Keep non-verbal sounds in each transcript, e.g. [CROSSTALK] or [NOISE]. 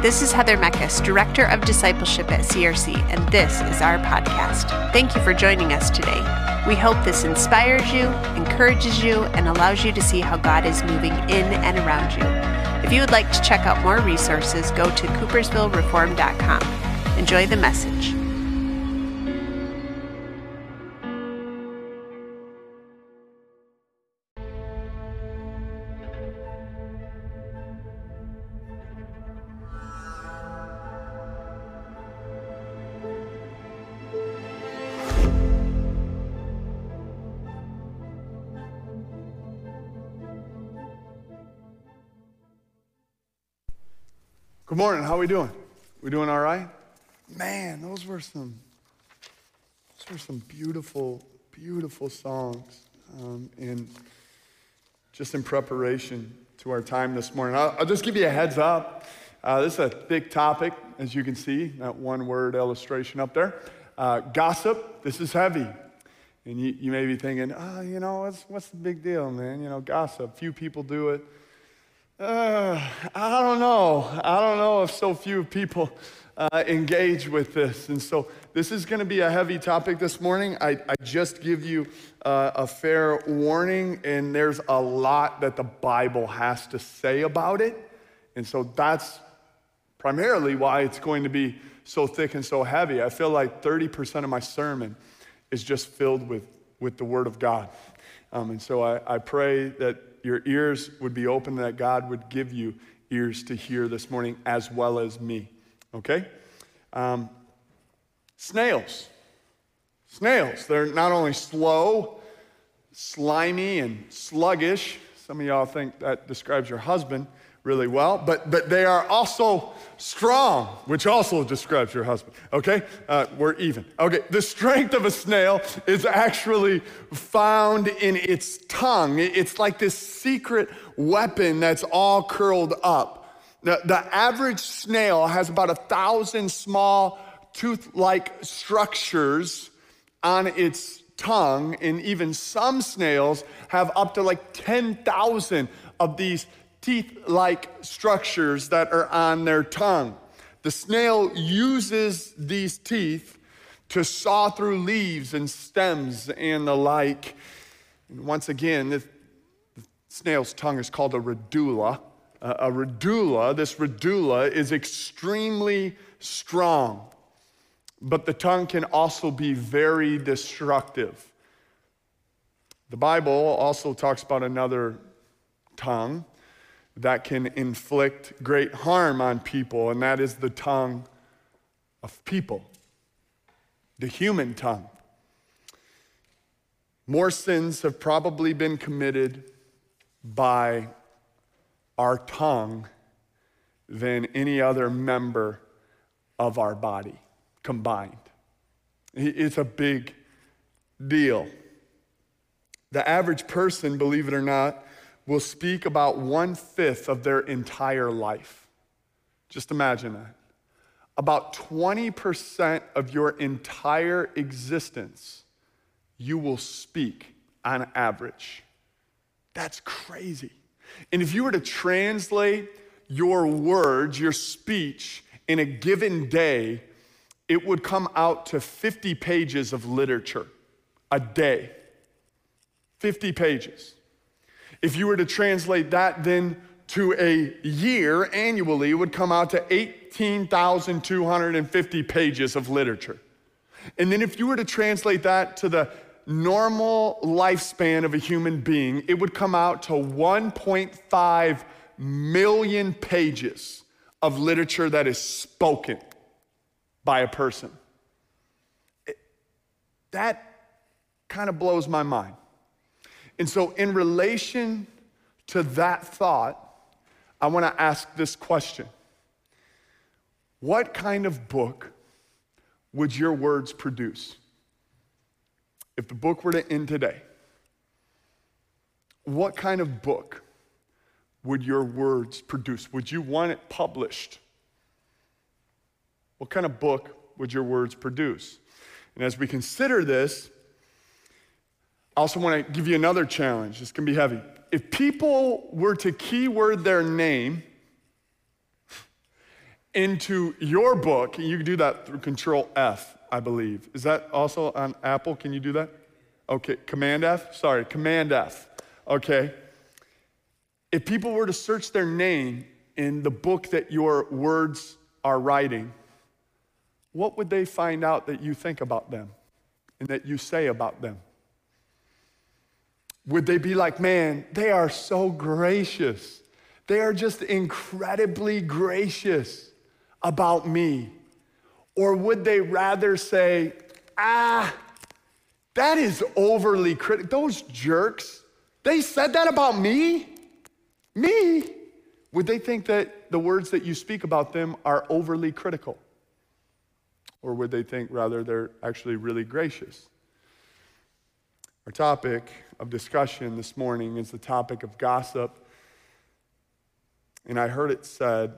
This is Heather Meckes, Director of Discipleship at CRC, and this is our podcast. Thank you for joining us today. We hope this inspires you, encourages you, and allows you to see how God is moving in and around you. If you would like to check out more resources, go to coopersvillereform.com. Enjoy the message. Good morning. How are we doing? We doing all right? Man, those were some those were some beautiful, beautiful songs. Um, and just in preparation to our time this morning, I'll, I'll just give you a heads up. Uh, this is a thick topic, as you can see, that one word illustration up there. Uh, gossip, this is heavy. And you, you may be thinking, oh, you know, what's, what's the big deal, man? You know, gossip, few people do it. Uh, I don't know. I don't know if so few people uh, engage with this. And so this is going to be a heavy topic this morning. I, I just give you uh, a fair warning, and there's a lot that the Bible has to say about it. And so that's primarily why it's going to be so thick and so heavy. I feel like 30% of my sermon is just filled with, with the Word of God. Um, and so I, I pray that your ears would be open, that God would give you ears to hear this morning as well as me. Okay? Um, snails. Snails. They're not only slow, slimy, and sluggish. Some of y'all think that describes your husband really well, but, but they are also strong, which also describes your husband. Okay? Uh, we're even. Okay, the strength of a snail is actually found in its tongue. It's like this secret weapon that's all curled up. The, the average snail has about a thousand small tooth like structures on its tongue, and even some snails have up to like 10,000 of these teeth like structures that are on their tongue. The snail uses these teeth to saw through leaves and stems and the like. And once again, the snail's tongue is called a radula. Uh, a radula, this radula is extremely strong, but the tongue can also be very destructive. The Bible also talks about another tongue that can inflict great harm on people, and that is the tongue of people, the human tongue. More sins have probably been committed by our tongue than any other member of our body combined. It's a big deal. The average person, believe it or not, will speak about one fifth of their entire life. Just imagine that. About 20% of your entire existence, you will speak on average. That's crazy. And if you were to translate your words, your speech, in a given day, it would come out to 50 pages of literature a day. 50 pages. If you were to translate that then to a year annually, it would come out to 18,250 pages of literature. And then if you were to translate that to the normal lifespan of a human being, it would come out to 1.5 million pages of literature that is spoken by a person. It, that kind of blows my mind. And so, in relation to that thought, I want to ask this question What kind of book would your words produce? If the book were to end today, what kind of book would your words produce? Would you want it published? What kind of book would your words produce? And as we consider this, I also want to give you another challenge. This can be heavy. If people were to keyword their name into your book, you can do that through Control F, I believe. Is that also on Apple? Can you do that? Okay, Command F? Sorry, Command F. Okay. If people were to search their name in the book that your words are writing, what would they find out that you think about them and that you say about them? Would they be like, man, they are so gracious? They are just incredibly gracious about me. Or would they rather say, ah, that is overly critical? Those jerks, they said that about me? Me? Would they think that the words that you speak about them are overly critical? Or would they think rather they're actually really gracious? Our topic of discussion this morning is the topic of gossip. And I heard it said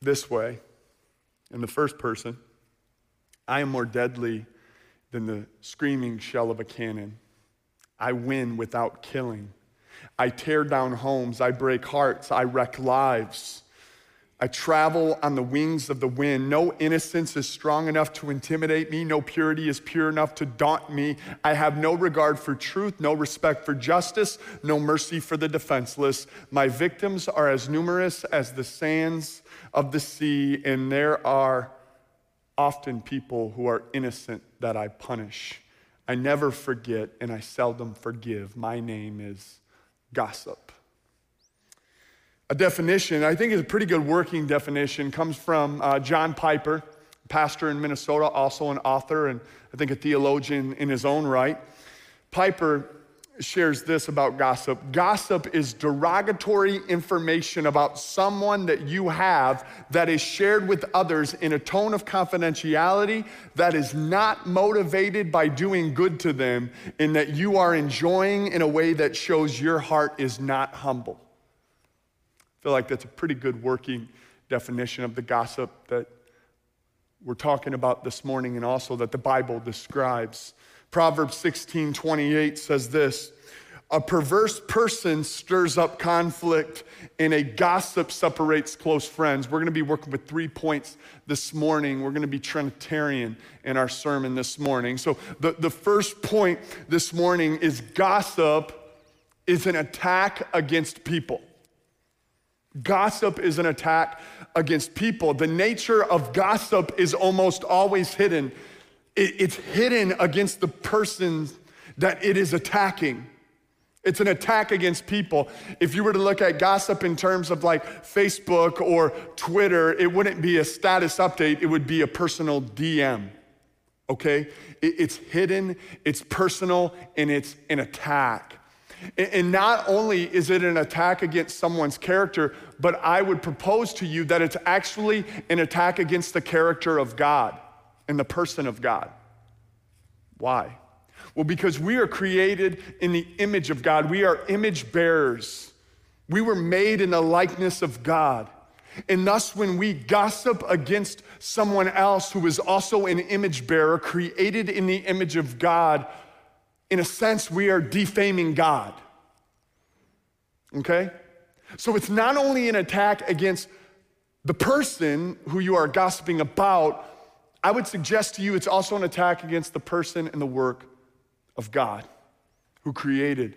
this way in the first person I am more deadly than the screaming shell of a cannon. I win without killing. I tear down homes. I break hearts. I wreck lives. I travel on the wings of the wind. No innocence is strong enough to intimidate me. No purity is pure enough to daunt me. I have no regard for truth, no respect for justice, no mercy for the defenseless. My victims are as numerous as the sands of the sea, and there are often people who are innocent that I punish. I never forget and I seldom forgive. My name is gossip. A definition, I think is a pretty good working definition, comes from uh, John Piper, pastor in Minnesota, also an author and I think a theologian in his own right. Piper shares this about gossip. Gossip is derogatory information about someone that you have that is shared with others in a tone of confidentiality that is not motivated by doing good to them, and that you are enjoying in a way that shows your heart is not humble feel like that's a pretty good working definition of the gossip that we're talking about this morning and also that the Bible describes. Proverbs 16 28 says this A perverse person stirs up conflict, and a gossip separates close friends. We're going to be working with three points this morning. We're going to be Trinitarian in our sermon this morning. So, the, the first point this morning is gossip is an attack against people. Gossip is an attack against people. The nature of gossip is almost always hidden. it's hidden against the person that it is attacking. It's an attack against people. If you were to look at gossip in terms of like Facebook or Twitter, it wouldn't be a status update, it would be a personal DM. Okay? it's hidden, it's personal, and it's an attack. And not only is it an attack against someone's character, but I would propose to you that it's actually an attack against the character of God and the person of God. Why? Well, because we are created in the image of God, we are image bearers. We were made in the likeness of God. And thus, when we gossip against someone else who is also an image bearer, created in the image of God, in a sense, we are defaming God. Okay? So it's not only an attack against the person who you are gossiping about, I would suggest to you it's also an attack against the person and the work of God who created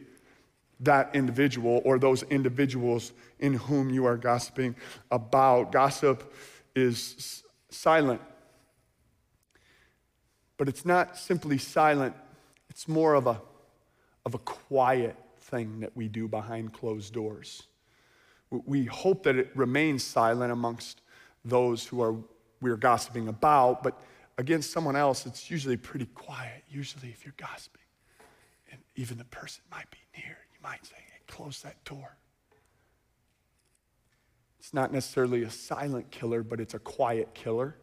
that individual or those individuals in whom you are gossiping about. Gossip is silent, but it's not simply silent it's more of a, of a quiet thing that we do behind closed doors. We hope that it remains silent amongst those who are we're gossiping about, but against someone else, it's usually pretty quiet. Usually, if you're gossiping, and even the person might be near, you might say, hey, close that door. It's not necessarily a silent killer, but it's a quiet killer.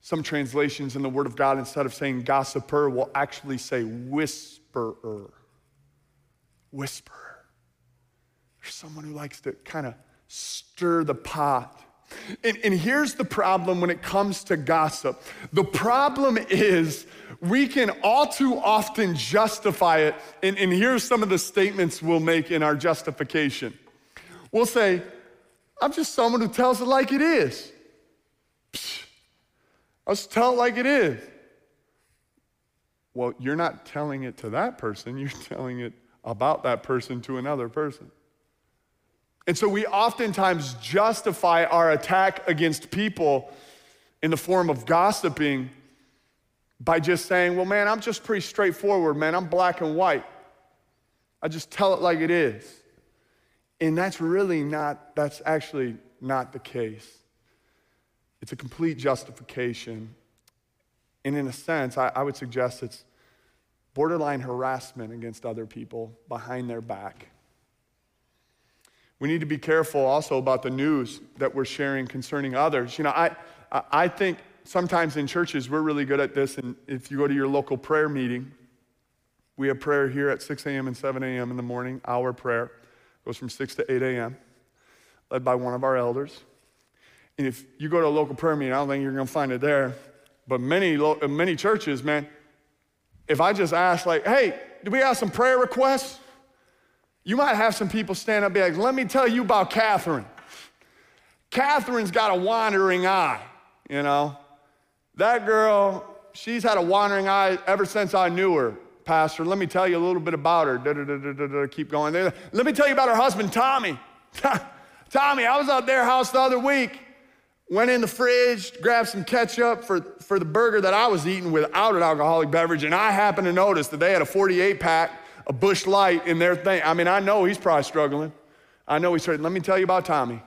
Some translations in the Word of God, instead of saying gossiper, will actually say whisperer. Whisperer. There's someone who likes to kind of stir the pot. And, and, here's the problem when it comes to gossip the problem is we can all too often justify it. And, and here's some of the statements we'll make in our justification. We'll say, I'm just someone who tells it like it is. Let's tell it like it is. Well, you're not telling it to that person, [LAUGHS] you're telling it about that person to another person. And so we oftentimes justify our attack against people in the form of gossiping by just saying, well, man, I'm just pretty straightforward, man. I'm black and white. I just tell it like it is. And that's really not, that's actually not the case. It's a complete justification. And in a sense, I, I would suggest it's borderline harassment against other people behind their back. We need to be careful also about the news that we're sharing concerning others. You know, I, I think sometimes in churches we're really good at this, and if you go to your local prayer meeting, we have prayer here at 6 a.m. and 7 a.m. in the morning, our prayer. Goes from 6 to 8 a.m., led by one of our elders. And if you go to a local prayer meeting, I don't think you're going to find it there. But many, uh, many churches, man, if I just ask, like, hey, do we have some prayer requests? You might have some people stand up and be like, let me tell you about Catherine. Catherine's got a wandering eye, you know. That girl, she's had a wandering eye ever since I knew her, Pastor. Let me tell you a little bit about her. Da, da, da, keep going. Let me tell you about her husband, Tommy. [LAUGHS] Tommy, I was out their house the other week. Went in the fridge, grabbed some ketchup for, for the burger that I was eating without an alcoholic beverage, and I happened to notice that they had a 48 pack, a Busch Light in their thing. I mean, I know he's probably struggling. I know he's struggling. Let me tell you about Tommy.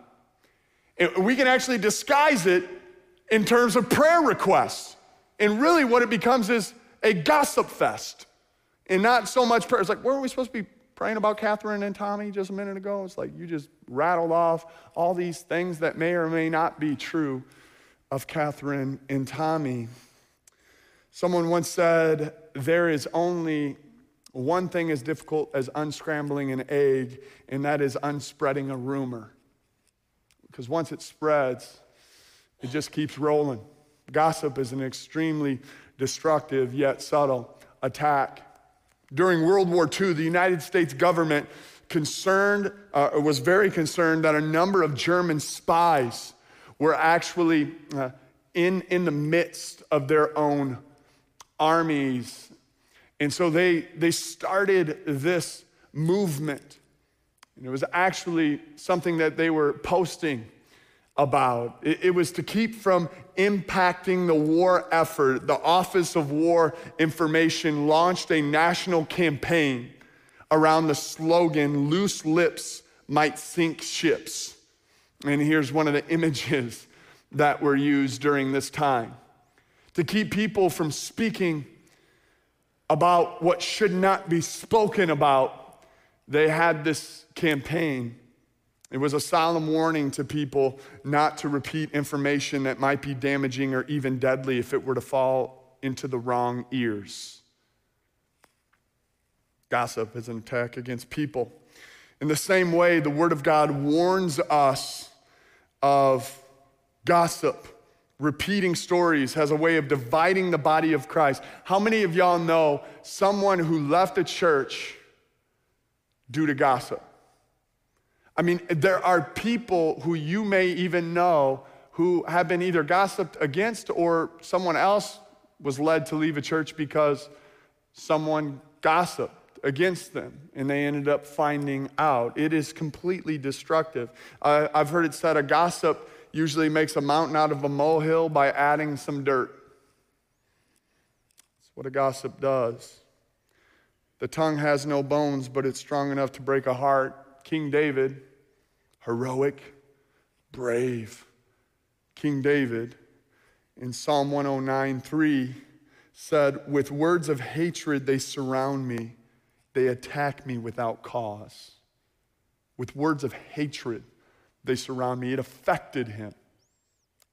we can actually disguise it in terms of prayer requests. And really, what it becomes is a gossip fest and not so much prayer. It's like, where are we supposed to be praying about Catherine and Tommy just a minute ago. It's like you just rattled off all these things that may or may not be true of Catherine and Tommy. Someone once said, There is only one thing as difficult as unscrambling an egg, and that is unspreading a rumor. Because once it spreads, it just keeps rolling. Gossip is an extremely destructive yet subtle attack during World War II, the United States government concerned, uh, was very concerned that a number of German spies were actually uh, in, in the midst of their own armies. And so they, they started this movement. And it was actually something that they were posting about. It, it, was to keep from impacting the war effort. The Office of War Information launched a national campaign around the slogan, Loose Lips Might Sink Ships. And here's one of the [LAUGHS] images that were used during this time to keep people from speaking about what should not be spoken about. They had this campaign it was a solemn warning to people not to repeat information that might be damaging or even deadly if it were to fall into the wrong ears. Gossip is an attack against people. In the same way, the Word of God warns us of gossip. Repeating stories has a way of dividing the body of Christ. How many of y'all know someone who left a church due to gossip? I mean, there are people who you may even know who have been either gossiped against or someone else was led to leave a church because someone gossiped against them and they ended up finding out. It is completely destructive. Uh, I've heard it said a gossip usually makes a mountain out of a molehill by adding some dirt. That's what a gossip does. The tongue has no bones, but it's strong enough to break a heart. King David heroic, brave King David in Psalm 109 3 said, With words of hatred they surround me, they attack me without cause. With words of hatred they surround me. It affected him.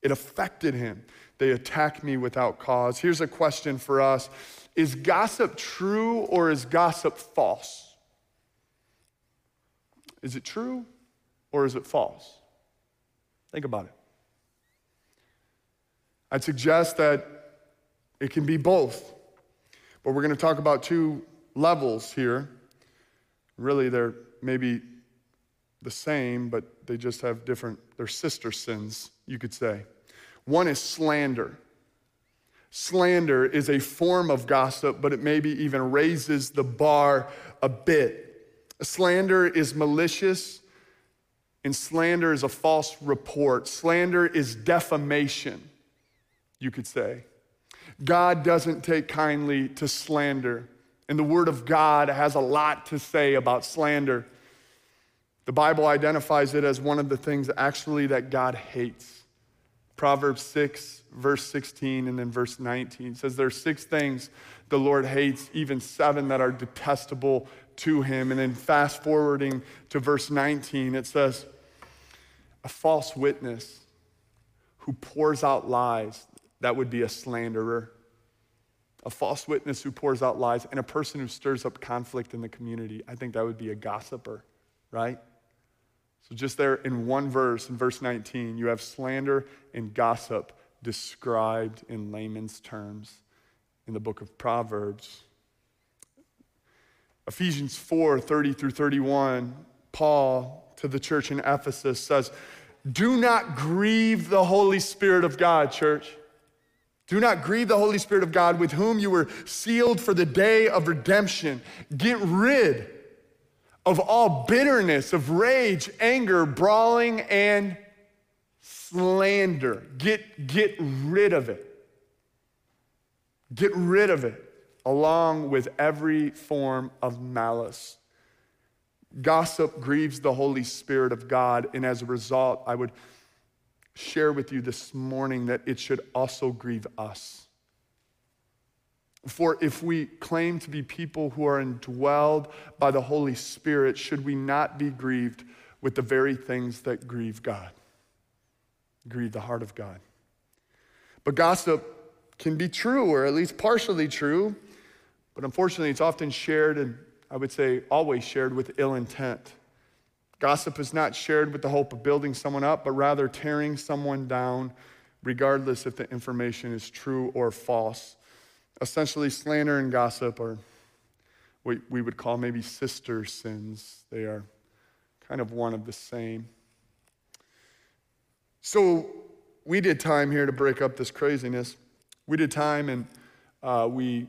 It affected him. They attack me without cause. Here's a question for us Is gossip true or is gossip false? Is it true or is it false? Think about it. I'd suggest that it can be both. But we're going to talk about two levels here. Really, they're maybe the same, but they just have different, they're sister sins, you could say. One is slander. Slander is a form of gossip, but it maybe even raises the bar a bit. Slander is malicious, and slander is a false report. Slander is defamation, you could say. God doesn't take kindly to slander, and the Word of God has a lot to say about slander. The Bible identifies it as one of the things actually that God hates. Proverbs 6, verse 16, and then verse 19 says, There are six things the Lord hates, even seven that are detestable to him. And then fast forwarding to verse 19, it says, A false witness who pours out lies, that would be a slanderer. A false witness who pours out lies, and a person who stirs up conflict in the community, I think that would be a gossiper, right? So, just there in one verse, in verse 19, you have slander and gossip described in layman's terms in the book of Proverbs. Ephesians 4 30 through 31, Paul to the church in Ephesus says, Do not grieve the Holy Spirit of God, church. Do not grieve the Holy Spirit of God with whom you were sealed for the day of redemption. Get rid of all bitterness, of rage, anger, brawling, and slander. Get, get rid of it. Get rid of it, along with every form of malice. Gossip grieves the Holy Spirit of God, and as a result, I would share with you this morning that it should also grieve us. For if we claim to be people who are indwelled by the Holy Spirit, should we not be grieved with the very things that grieve God? Grieve the heart of God. But gossip can be true, or at least partially true, but unfortunately, it's often shared, and I would say always shared with ill intent. Gossip is not shared with the hope of building someone up, but rather tearing someone down, regardless if the information is true or false. Essentially, slander and gossip are what we would call maybe sister sins. They are kind of one of the same. So, we did time here to break up this craziness. We did time and uh, we,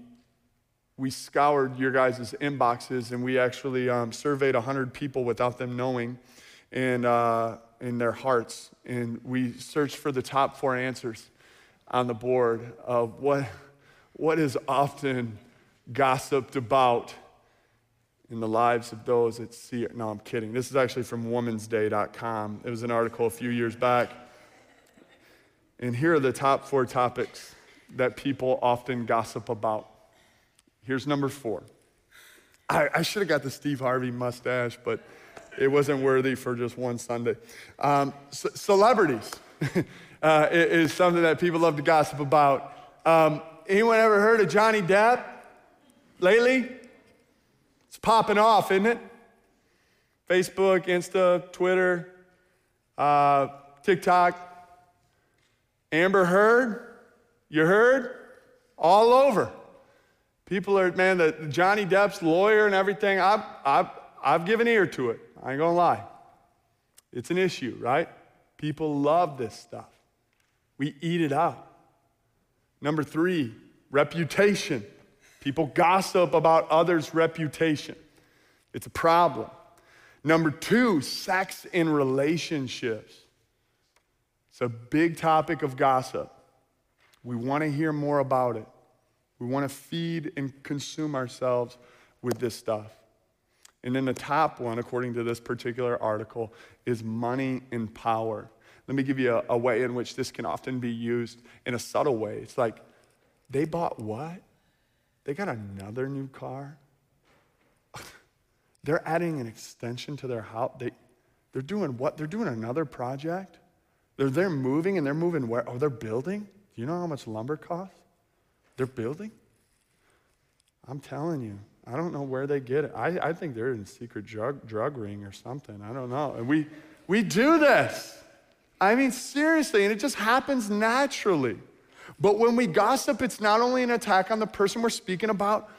we scoured your guys' inboxes and we actually um, surveyed 100 people without them knowing and uh, in their hearts. And we searched for the top four answers on the board of what what is often gossiped about in the lives of those see it. No, I'm kidding. This is actually from womansday.com. It was an article a few years back. And here are the top four topics that people often gossip about. Here's number four. I, I should have got the Steve Harvey mustache, but it wasn't worthy for just one Sunday. Um, c- celebrities [LAUGHS] uh, is something that people love to gossip about. Um, Anyone ever heard of Johnny Depp lately? It's popping off, isn't it? Facebook, Insta, Twitter, uh, TikTok. Amber Heard, you heard? All over. People are, man, the, Johnny Depp's lawyer and everything, I've, I've, I've given ear to it. I ain't gonna lie. It's an issue, right? People love this stuff. We eat it up. Number three, reputation. People gossip about others' reputation. It's a problem. Number two, sex in relationships. It's a big topic of gossip. We want to hear more about it. We want to feed and consume ourselves with this stuff. And then the top one, according to this particular article, is money and power. Let me give you a, a, way in which this can often be used in a subtle way. It's like, they bought what? They got another new car? [LAUGHS] they're adding an extension to their house. They, they're doing what? They're doing another project? They're, they're moving and they're moving where? Oh, they're building? Do you know how much lumber costs? They're building? I'm telling you, I don't know where they get it. I, I think they're in secret drug, drug ring or something. I don't know. And we, we do this. I mean, seriously, and it just happens naturally. But when we gossip, it's not only an attack on the person we're speaking about,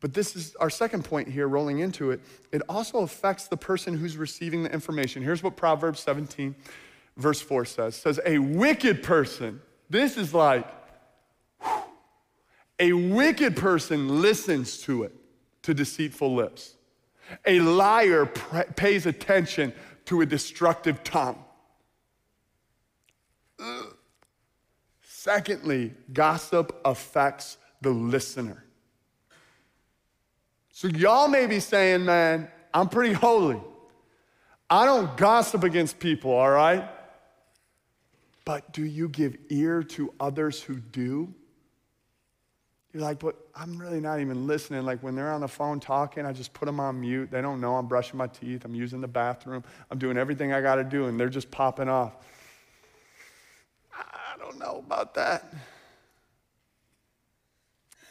but this is our second point here, rolling into it. It also affects the person who's receiving the information. Here's what Proverbs 17, verse 4 says. It says, A wicked person, this is like, A wicked person listens to it, to deceitful lips. A liar pays attention to a destructive tongue. Secondly, gossip affects the listener. So, y'all may be saying, man, I'm pretty holy. I don't gossip against people, all right? But do you give ear to others who do? You're like, but I'm really not even listening. Like when they're on the phone talking, I just put them on mute. They don't know I'm brushing my teeth. I'm using the bathroom. I'm doing everything I got to do, and they're just popping off. I don't know about that.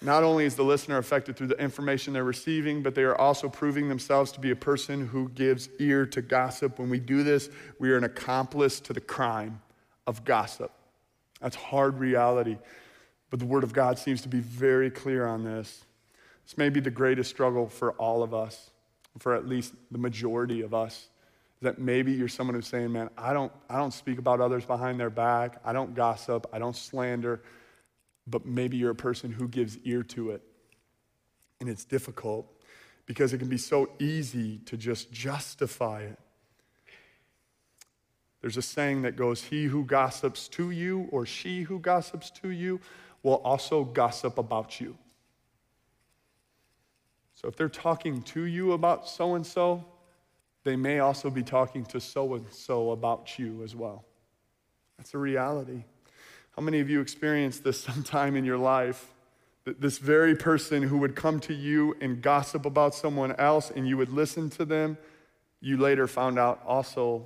Not only is the listener affected through the information they're receiving, but they are also proving themselves to be a person who gives ear to gossip. When we do this, we are an accomplice to the crime of gossip. That's hard reality. But the Word of God seems to be very clear on this. This may be the greatest struggle for all of us, for at least the majority of us. That maybe you're someone who's saying, Man, I don't, I don't speak about others behind their back. I don't gossip. I don't slander. But maybe you're a person who gives ear to it. And it's difficult because it can be so easy to just justify it. There's a saying that goes, He who gossips to you or she who gossips to you will also gossip about you. So if they're talking to you about so and so, they may also be talking to so and so about you as well. That's a reality. How many of you experienced this [LAUGHS] sometime in your life? That this very person who would come to you and gossip about someone else and you would listen to them, you later found out also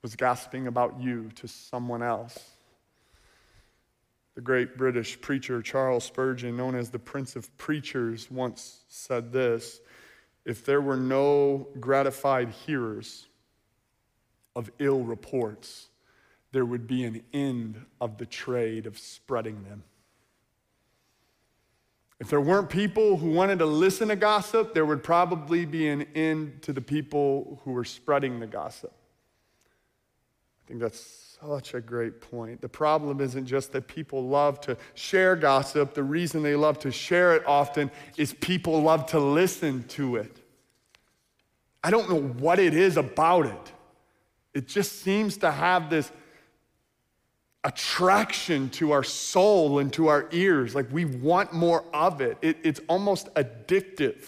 was gossiping about you to someone else. The great British preacher Charles Spurgeon, known as the Prince of Preachers, once said this If there were no gratified hearers of ill reports, there would be an end of the trade of spreading them. If there weren't people who wanted to listen to gossip, there would probably be an end to the people who were spreading the gossip. I think that's such a great point. The problem isn't just that people love to share gossip. The reason they love to share it often is people love to listen to it. I don't know what it is about it. It just seems to have this attraction to our soul and to our ears. Like we want more of it, it it's almost addictive.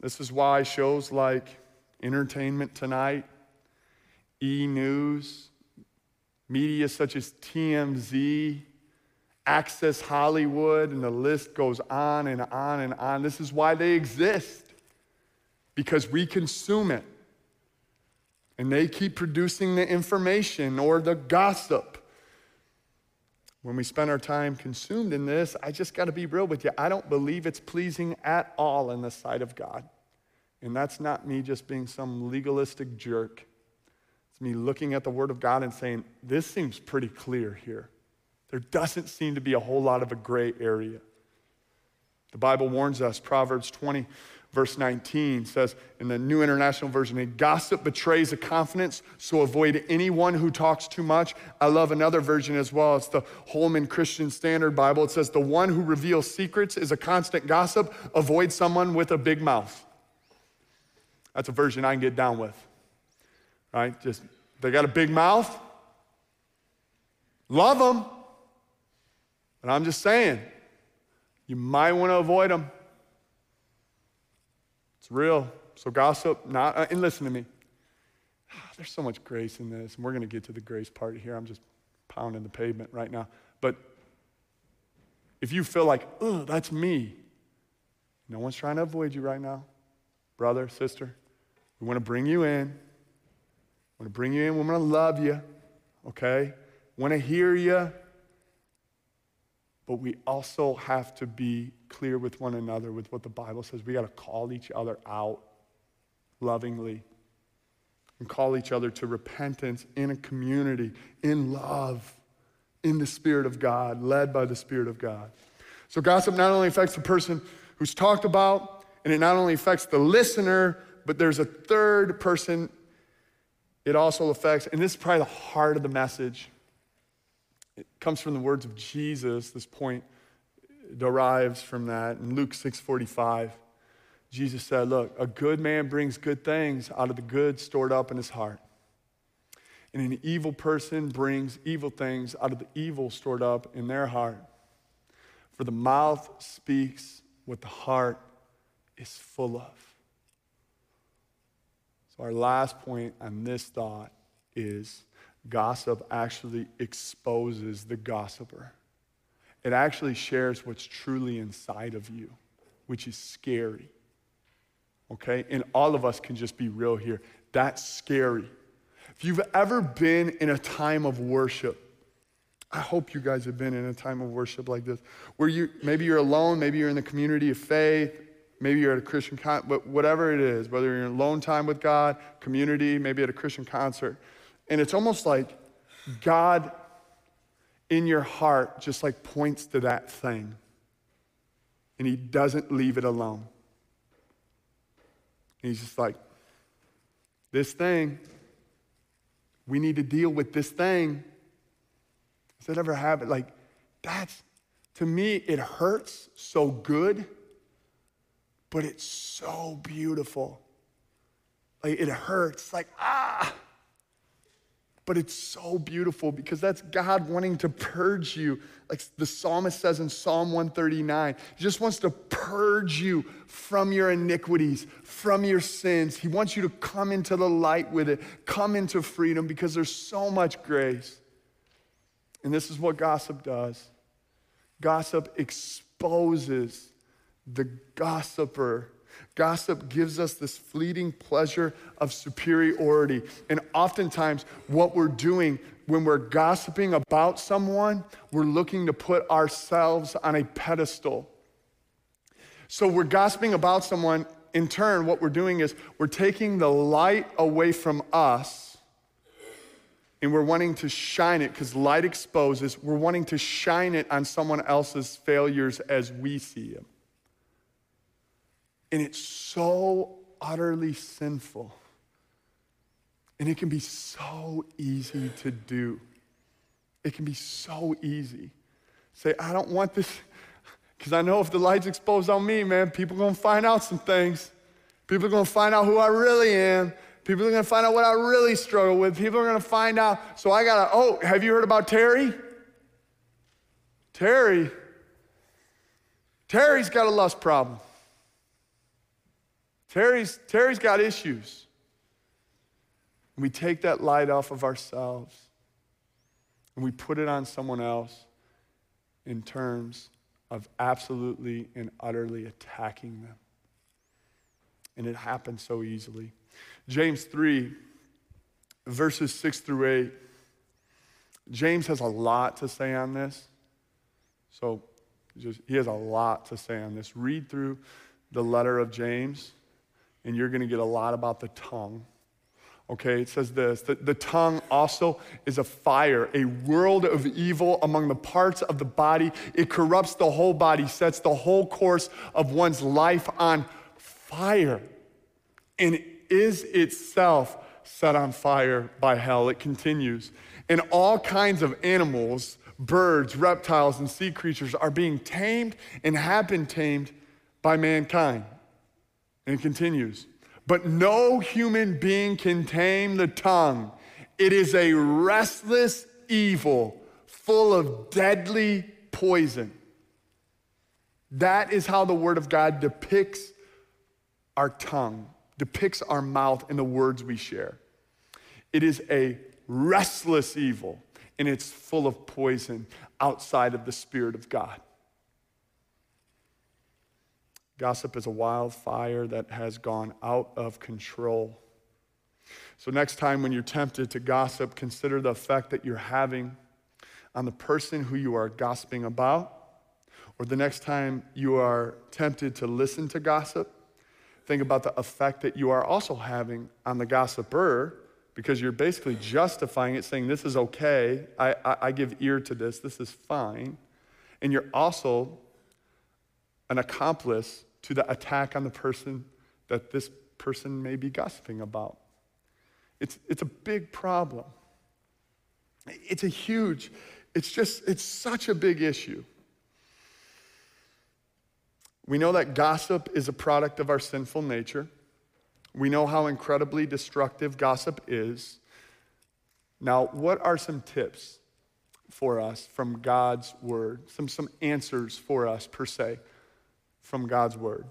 This is why shows like Entertainment Tonight E News, media such as TMZ, Access Hollywood, and the list goes on and on and on. This is why they exist, because we consume it. And they keep producing the information or the gossip. When we spend our time consumed in this, I just got to be real with you. I don't believe it's pleasing at all in the sight of God. And that's not me just being some legalistic jerk. It's me looking at the Word of God and saying, this seems pretty clear here. There doesn't seem to be a whole lot of a gray area. The Bible warns us, Proverbs 20, verse 19 says in the New International Version, a gossip betrays a confidence, so avoid anyone who talks too much. I love another version as well. It's the Holman Christian Standard Bible. It says, the one who reveals secrets is a constant gossip. Avoid someone with a big mouth. That's a version I can get down with right? Just, they got a big mouth. Love them. But I'm just saying, you might want to avoid them. It's real. So, gossip, not, uh, and listen to me. There's so much grace in this, and we're going to get to the grace part here. I'm just pounding the pavement right now. But if you feel like, oh, that's me, no one's trying to avoid you right now. Brother, sister, we want to bring you in. I want to bring you in. We're going to love you, okay? Want to hear you. But we also have to be clear with one another with what the Bible says. We got to call each other out lovingly and call each other to repentance in a community, in love, in the Spirit of God, led by the Spirit of God. So, gossip not only affects the person who's talked about, and it not only affects the listener, but there's a third person it also affects, and this is probably the heart of the message, It comes from the words of Jesus. This point derives from that. In Luke 6:45, Jesus said, Look, a good man brings good things out of the good stored up in his heart. And an evil person brings evil things out of the evil stored up in their heart. For the mouth speaks what the heart is full of. Our last point on this thought is gossip actually exposes the gossiper. It actually shares what's truly inside of you, which is scary. Okay? And all of us can just be real here. That's scary. If you've ever been in a time of worship, I hope you guys have been in a time of worship like this, where you maybe you're alone, maybe you're in the community of faith, maybe you're at a Christian con, but whatever it is, whether you're in alone time with God, community, maybe at a Christian concert, and it's almost like God in your heart just like points to that thing, and He doesn't leave it alone. And He's just like, this thing, we need to deal with this thing. Does that ever happen? Like, that's, to me, it hurts so good, but it's so beautiful. Like, it hurts, like, ah. But it's so beautiful because that's God wanting to purge you. Like the psalmist says in Psalm 139, He just wants to purge you from your iniquities, from your sins. He wants you to come into the light with it, come into freedom because there's so much grace. And this is what gossip does gossip exposes the gossiper. Gossip gives us this fleeting pleasure of superiority. And oftentimes, what we're doing when we're gossiping about someone, we're looking to put ourselves on a pedestal. So we're gossiping about someone. In turn, what we're doing is we're taking the light away from us and we're wanting to shine it because light exposes. We're wanting to shine it on someone else's failures as we see them. And it's so utterly sinful. And it can be so easy to do. It can be so easy. Say, I don't want this, [LAUGHS] because I know if the light's exposed on me, man, people are to find out some things. People are to find out who I really am. People are to find out what I really struggle with. People are to find out. So I got to, oh, have you heard about Terry? Terry. Terry's got a lust problem. Terry's, Terry's got issues. And we take that light off of ourselves and we put it on someone else in terms of absolutely and utterly attacking them. And it happens so easily. James 3, verses 6 through 8. James has a lot to say on this. So just, he has a lot to say on this. Read through the letter of James, and you're going to get a lot about the tongue. Okay, it says this that the tongue also is a fire, a world of evil among the parts of the body. It corrupts the whole body, sets the whole course of one's life on fire. And is itself set on fire by hell. It continues. And all kinds of animals, birds, reptiles, and sea creatures are being tamed and have been tamed by mankind. And continues. But no human being can tame the tongue. It is a restless evil full of deadly poison. That is how the Word of God depicts our tongue depicts our mouth and the words we share. It is a restless evil, and it's full of poison outside of the Spirit of God. Gossip is a wildfire that has gone out of control. So, next time when you're tempted to gossip, consider the effect that you're having on the person who you are gossiping about. Or the next time you are tempted to listen to gossip, think about the effect that you are also having on the gossiper because you're basically justifying it, saying, This is okay. I, I, I, give ear to this. This is fine. And you're also an accomplice to the attack on the person that this person may be gossiping about. It's, it's a big problem. It's a huge, It's just, it's such a big issue. We know that gossip is a product of our sinful nature. We know how incredibly destructive gossip is. Now, what are some tips for us from God's word? Some, some answers for us, per se, from God's word.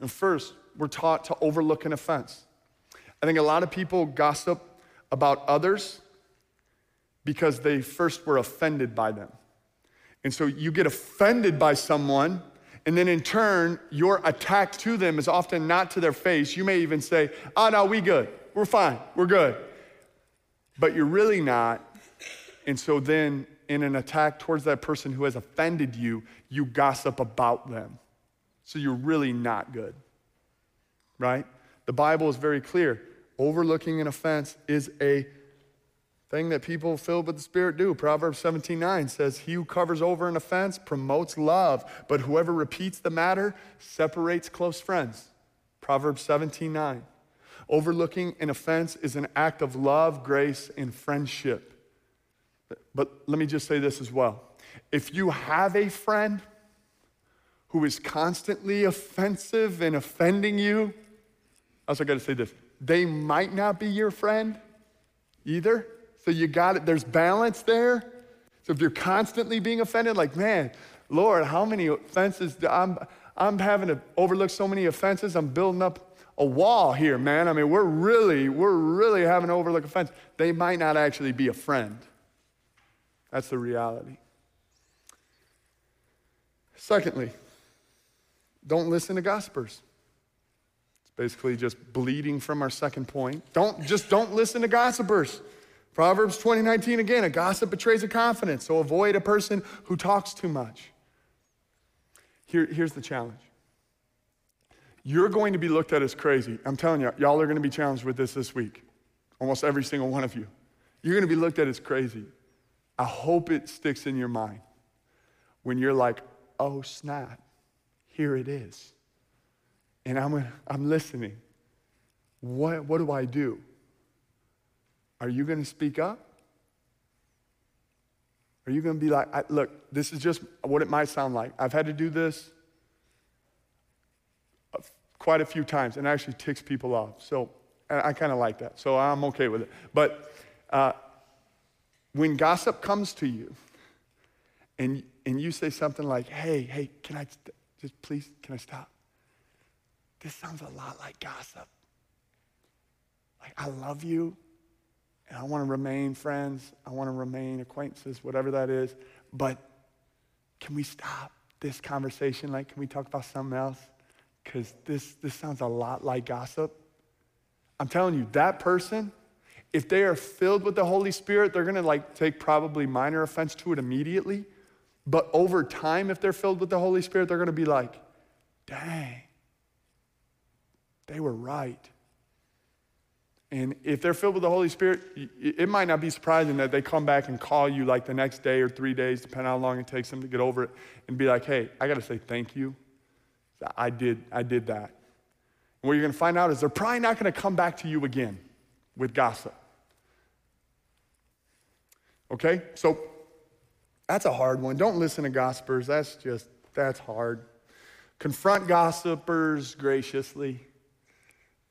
And first, we're taught to overlook an offense. I think a lot of people gossip about others because they first were offended by them. And so you get offended by someone, and then in turn, your attack to them is often not to their face. You may even say, Oh, no, we good. We're fine. We're good. But you're really not. And so then, in an attack towards that person who has offended you, you gossip about them. So you're really not good. Right? The Bible is very clear. Overlooking an offense is a thing that people filled with the Spirit do. Proverbs 17 9 says, He who covers over an offense promotes love, but whoever repeats the matter separates close friends. Proverbs 17 9. Overlooking an offense is an act of love, grace, and friendship. But let me just say this as well. If you have a friend who is constantly offensive and offending you, I also got to say this they might not be your friend either. So you got it, there's balance there. So if you're constantly being offended, like, man, Lord, how many offenses I'm I'm having to overlook so many offenses. I'm building up a wall here, man. I mean, we're really, we're really having to overlook offense. They might not actually be a friend. That's the reality. Secondly, don't listen to gossipers. It's basically just bleeding from our second point. Don't just don't listen to gossipers. Proverbs 20:19 again, a gossip betrays a confidence, so avoid a person who talks too much. Here, here's the challenge. You're going to be looked at as crazy. I'm telling you, y'all are going to be challenged with this this week. Almost every single one of you. You're going to be looked at as crazy. I hope it sticks in your mind when you're like, oh snap, here it is. And I'm, I'm listening. What, what do I do? Are you going to speak up? Are you going to be like, look, this is just what it might sound like. I've had to do this quite a few times, and actually ticks people off. So I kind of like that. So I'm okay with it. But uh, when gossip comes to you, and, and you say something like, hey, hey, can I just please, can I stop? This sounds a lot like gossip. Like, I love you, and I want to remain friends. I want to remain acquaintances, whatever that is. But can we stop this conversation? Like, can we talk about something else? Because this, this sounds a lot like gossip. I'm telling you, that person, if they are filled with the Holy Spirit, they're going to like take probably minor offense to it immediately. But over time, if they're filled with the Holy Spirit, they're going to be like, dang, they were right. And if they're filled with the Holy Spirit, it might not be surprising that they come back and call you like the next day or three days, depending on how long it takes them to get over it, and be like, hey, I got to say thank you. I did, I did that. And what you're going to find out is they're probably not going to come back to you again with gossip. Okay? So that's a hard one. Don't listen to gossipers. That's just, that's hard. Confront gossipers graciously.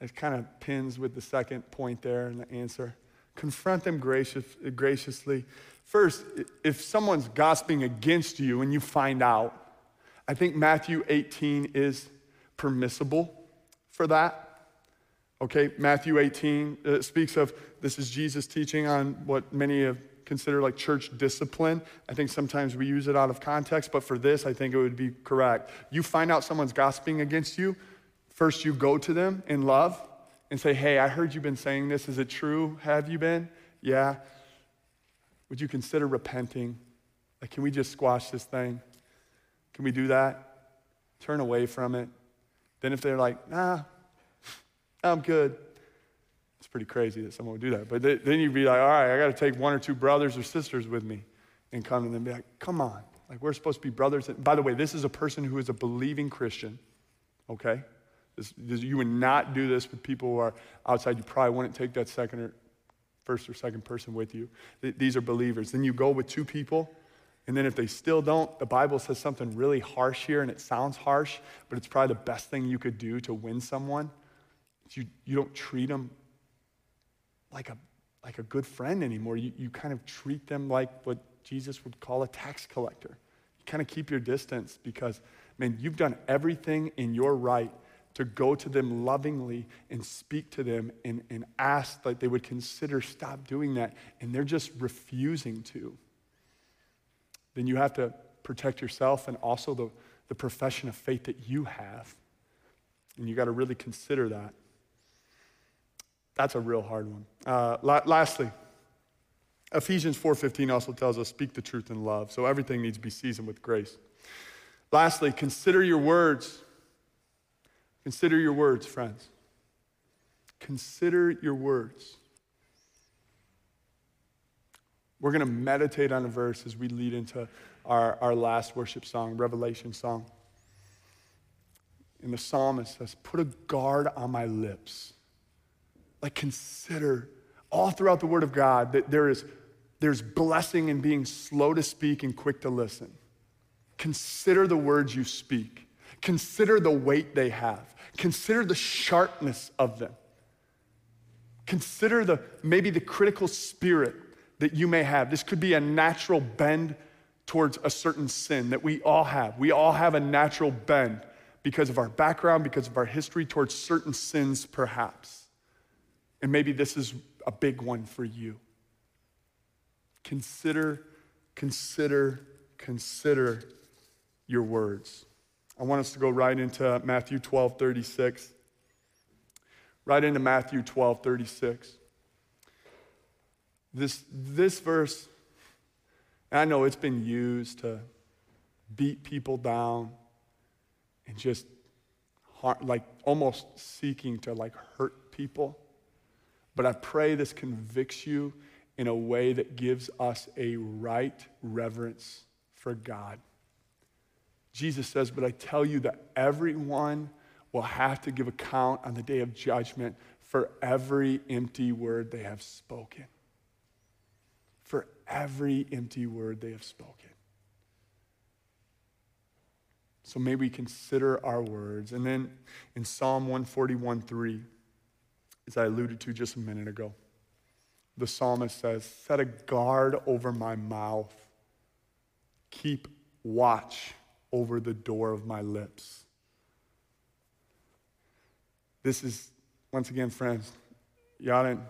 It kind of pins with the second point there in the answer. Confront them gracious, graciously. First, if someone's gossiping against you and you find out, I think Matthew 18 is permissible for that. Okay, Matthew 18 uh, speaks of this is Jesus teaching on what many have considered like church discipline. I think sometimes we use it out of context, but for this, I think it would be correct. You find out someone's gossiping against you, First, you go to them in love and say, Hey, I heard you've been saying this. Is it true? Have you been? Yeah. Would you consider repenting? Like, can we just squash this thing? Can we do that? Turn away from it. Then, if they're like, Nah, I'm good, it's pretty crazy that someone would do that. But then you'd be like, All right, I got to take one or two brothers or sisters with me and come and be like, Come on. Like, we're supposed to be brothers. And by the way, this is a person who is a believing Christian, okay? This, this, you would not do this with people who are outside. You probably wouldn't take that second or first or second person with you. These are believers. Then you go with two people, and then if they still don't, the Bible says something really harsh here, and it sounds harsh, but it's probably the best thing you could do to win someone. You, you don't treat them like a, like a good friend anymore. You, you kind of treat them like what Jesus would call a tax collector. You kind of keep your distance because, man, you've done everything in your right to go to them lovingly and speak to them and, and ask that they would consider stop doing that, and they're just refusing to, then you have to protect yourself and also the, the profession of faith that you have. And you got to really consider that. That's a real hard one. Uh, la- lastly, Ephesians 4:15 also tells us speak the truth in love. So everything needs to be seasoned with grace. Lastly, consider your words. Consider your words, friends. Consider your words. We're going to meditate on a verse as we lead into our, our last worship song, Revelation song. And the psalmist says, Put a guard on my lips. Like, consider all throughout the Word of God that there is there's blessing in being slow to speak and quick to listen. Consider the words you speak. Consider the weight they have. Consider the sharpness of them. Consider the maybe the critical spirit that you may have. This could be a natural bend towards a certain sin that we all have. We all have a natural bend because of our background, because of our history towards certain sins, perhaps. And maybe this is a big one for you. Consider, consider, consider your words. I want us to go right into Matthew 12, 36. Right into Matthew 12, 36. This, this verse, I know it's been used to beat people down and just like almost seeking to like hurt people. But I pray this convicts you in a way that gives us a right reverence for God. Jesus says, But I tell you that everyone will have to give account on the day of judgment for every empty word they have spoken. For every empty word they have spoken. So may we consider our words. And then in Psalm 141 3, as I alluded to just a minute ago, the psalmist says, Set a guard over my mouth, keep watch over the door of my lips. This is, once again, friends, y'all didn't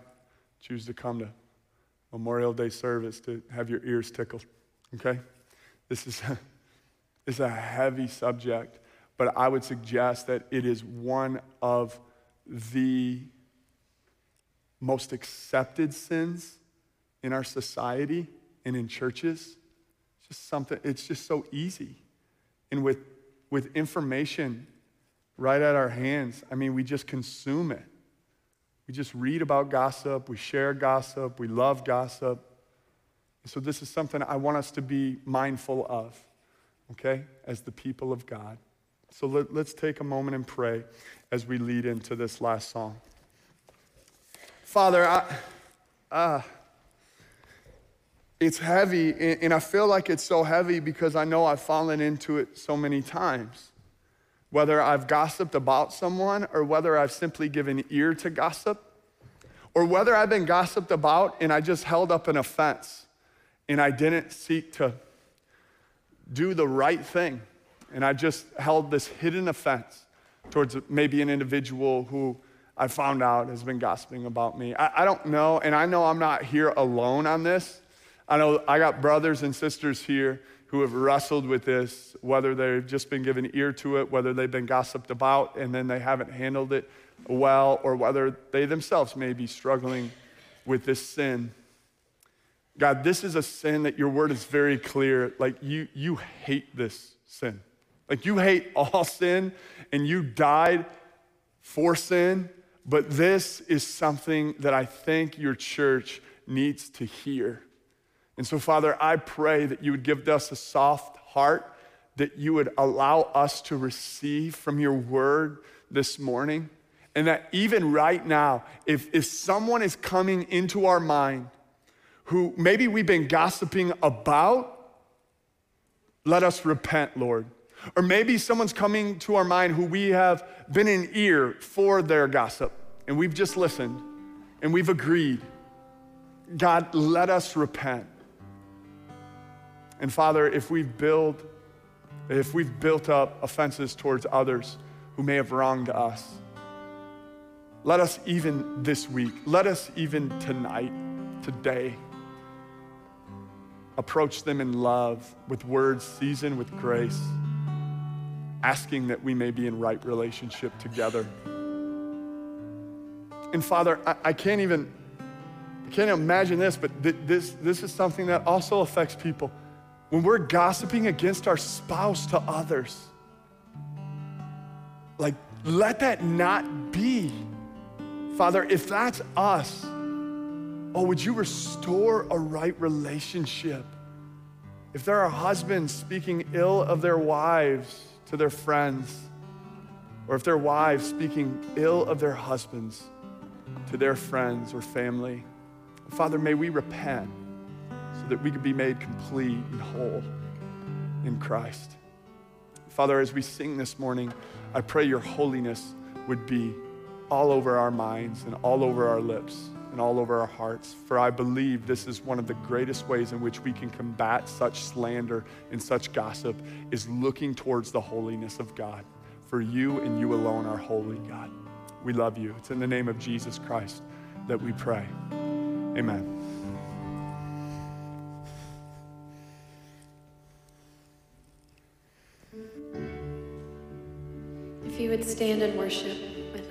choose to come to Memorial Day service to have your ears tickled, okay? This is a, [LAUGHS] is a heavy subject, but I would suggest that it is one of the most accepted sins in our society and in churches. It's just something, it's just so easy. And with, with information right at our hands, I mean, we just consume it. We just read about gossip, we share gossip, we love gossip. So, this is something I want us to be mindful of, okay, as the people of God. So, let, us take a moment and pray as we lead into this last song. Father, I, uh, it's heavy, and I feel like it's so heavy because I know I've fallen into it so many times. Whether I've gossiped about someone, or whether I've simply given ear to gossip, or whether I've been gossiped about and I just held up an offense and I didn't seek to do the right thing, and I just held this hidden offense towards maybe an individual who I found out has been gossiping about me. I, I don't know, and I know I'm not here alone on this. I know I got brothers and sisters here who have wrestled with this, whether they've just been given ear to it, whether they've been gossiped about and then they haven't handled it well, or whether they themselves may be struggling with this sin. God, this is a sin that your word is very clear. Like you, you hate this sin. Like you hate all [LAUGHS] sin and you died for sin, but this is something that I think your church needs to hear. And so, Father, I pray that you would give us a soft heart, that you would allow us to receive from your word this morning, And that even right now, if, if someone is coming into our mind who maybe we've been gossiping about, let us repent, Lord. Or maybe someone's coming to our mind who we have been an ear for their gossip and we've just listened and we've agreed. God, let us repent. And Father, if we've built, if we've built up offenses towards others who may have wronged us, let us even this week, let us even tonight, today, approach them in love with words seasoned with grace, asking that we may be in right relationship together. And Father, I, I can't even, I can't imagine this, but th- this, this is something that also affects people. When we're gossiping against our spouse to others, like, let that not be. Father, if that's us, oh, would you restore a right relationship? If there are husbands speaking ill of their wives to their friends, or if their wives speaking ill of their husbands to their friends or family, Father, may we repent so that we could be made complete and whole in Christ. Father, as we sing this morning, I pray your holiness would be all over our minds and all over our lips and all over our hearts. For I believe this is one of the greatest ways in which we can combat such slander and such gossip is looking towards the holiness of God. For you and you alone are holy, God. We love you. It's in the name of Jesus Christ that we pray. Amen. If you would stand and worship.